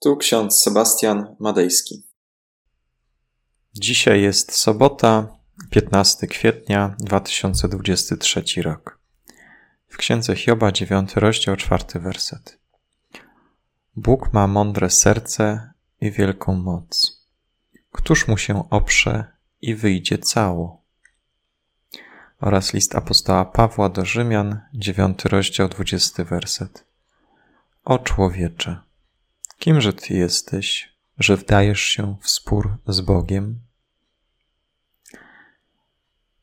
Tu ksiądz Sebastian Madejski. Dzisiaj jest sobota, 15 kwietnia 2023 rok. W księdze Hioba, 9 rozdział, 4 werset. Bóg ma mądre serce i wielką moc. Któż mu się oprze i wyjdzie cało? Oraz list apostoła Pawła do Rzymian, 9 rozdział, 20 werset. O człowiecze! Kimże Ty jesteś, że wdajesz się w spór z Bogiem?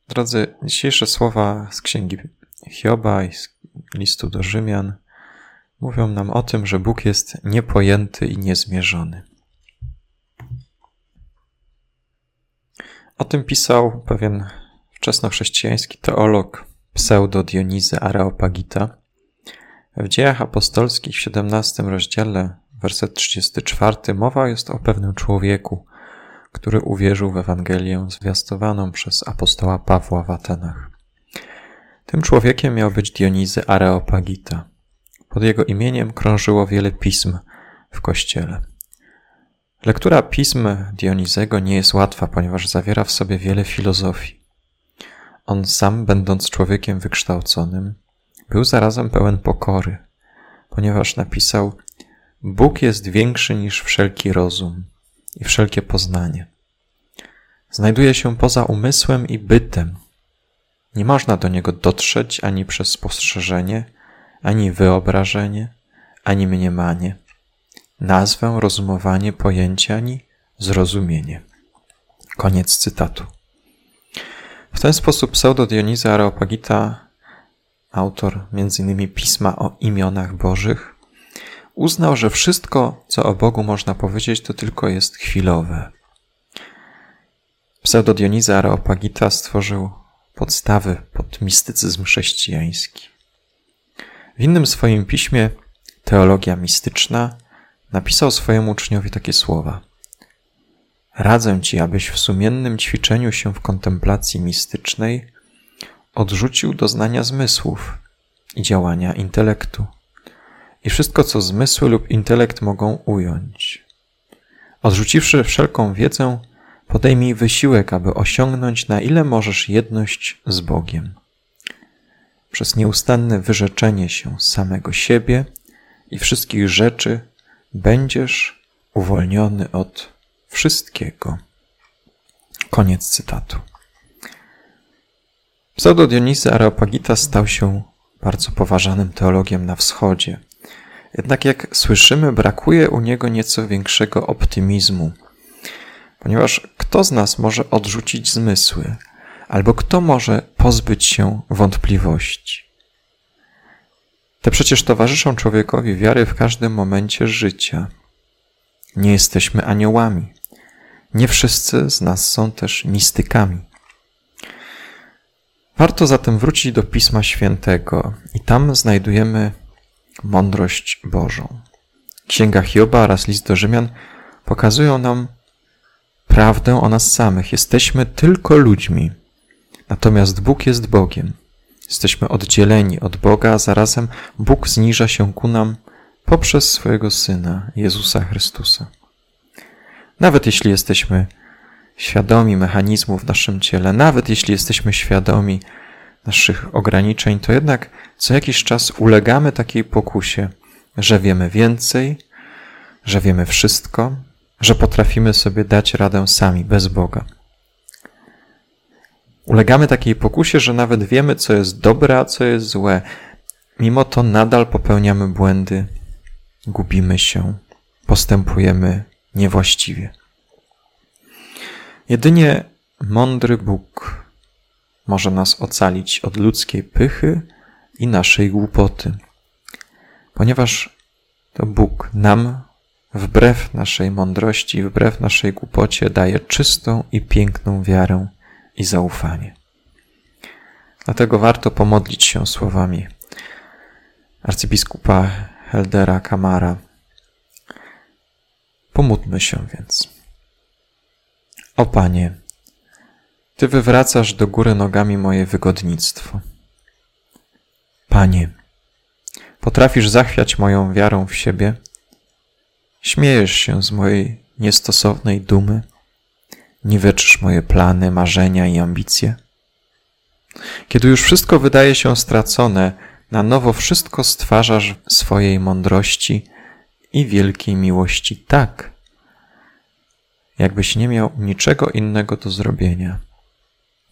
Drodzy, dzisiejsze słowa z księgi Hioba i z listu do Rzymian mówią nam o tym, że Bóg jest niepojęty i niezmierzony. O tym pisał pewien wczesnochrześcijański teolog pseudo Dionizy Areopagita. W dziejach apostolskich w 17 rozdziale werset 34, mowa jest o pewnym człowieku, który uwierzył w Ewangelię zwiastowaną przez apostoła Pawła w Atenach. Tym człowiekiem miał być Dionizy Areopagita. Pod jego imieniem krążyło wiele pism w kościele. Lektura pism Dionizego nie jest łatwa, ponieważ zawiera w sobie wiele filozofii. On sam, będąc człowiekiem wykształconym, był zarazem pełen pokory, ponieważ napisał Bóg jest większy niż wszelki rozum i wszelkie poznanie. Znajduje się poza umysłem i bytem. Nie można do niego dotrzeć ani przez spostrzeżenie, ani wyobrażenie, ani mniemanie, nazwę, rozumowanie, pojęcie, ani zrozumienie. Koniec cytatu. W ten sposób pseudo Dioniza Areopagita, autor m.in. pisma o imionach bożych, uznał, że wszystko, co o Bogu można powiedzieć, to tylko jest chwilowe. Pseudo-Dioniza Areopagita stworzył podstawy pod mistycyzm chrześcijański. W innym swoim piśmie, Teologia Mistyczna, napisał swojemu uczniowi takie słowa. Radzę ci, abyś w sumiennym ćwiczeniu się w kontemplacji mistycznej odrzucił doznania zmysłów i działania intelektu i wszystko, co zmysły lub intelekt mogą ująć. Odrzuciwszy wszelką wiedzę, podejmij wysiłek, aby osiągnąć na ile możesz jedność z Bogiem. Przez nieustanne wyrzeczenie się samego siebie i wszystkich rzeczy będziesz uwolniony od wszystkiego. Koniec cytatu. Pseudo Dionysy Areopagita stał się bardzo poważanym teologiem na wschodzie. Jednak jak słyszymy, brakuje u niego nieco większego optymizmu, ponieważ kto z nas może odrzucić zmysły, albo kto może pozbyć się wątpliwości? Te przecież towarzyszą człowiekowi wiary w każdym momencie życia. Nie jesteśmy aniołami. Nie wszyscy z nas są też mistykami. Warto zatem wrócić do Pisma Świętego i tam znajdujemy mądrość Bożą. Księga Hioba oraz list do Rzymian pokazują nam prawdę o nas samych. Jesteśmy tylko ludźmi, natomiast Bóg jest Bogiem. Jesteśmy oddzieleni od Boga, a zarazem Bóg zniża się ku nam poprzez swojego Syna, Jezusa Chrystusa. Nawet jeśli jesteśmy świadomi mechanizmów w naszym ciele, nawet jeśli jesteśmy świadomi naszych ograniczeń, to jednak co jakiś czas ulegamy takiej pokusie, że wiemy więcej, że wiemy wszystko, że potrafimy sobie dać radę sami, bez Boga. Ulegamy takiej pokusie, że nawet wiemy, co jest dobre, a co jest złe. Mimo to nadal popełniamy błędy, gubimy się, postępujemy niewłaściwie. Jedynie mądry Bóg może nas ocalić od ludzkiej pychy i naszej głupoty, ponieważ to Bóg nam, wbrew naszej mądrości, wbrew naszej głupocie, daje czystą i piękną wiarę i zaufanie. Dlatego warto pomodlić się słowami arcybiskupa Heldera Kamara. Pomódlmy się więc. O Panie, ty wywracasz do góry nogami moje wygodnictwo. Panie, potrafisz zachwiać moją wiarą w siebie Śmiejesz się z mojej niestosownej dumy, niweczysz moje plany, marzenia i ambicje. Kiedy już wszystko wydaje się stracone, na nowo wszystko stwarzasz swojej mądrości i wielkiej miłości tak, jakbyś nie miał niczego innego do zrobienia.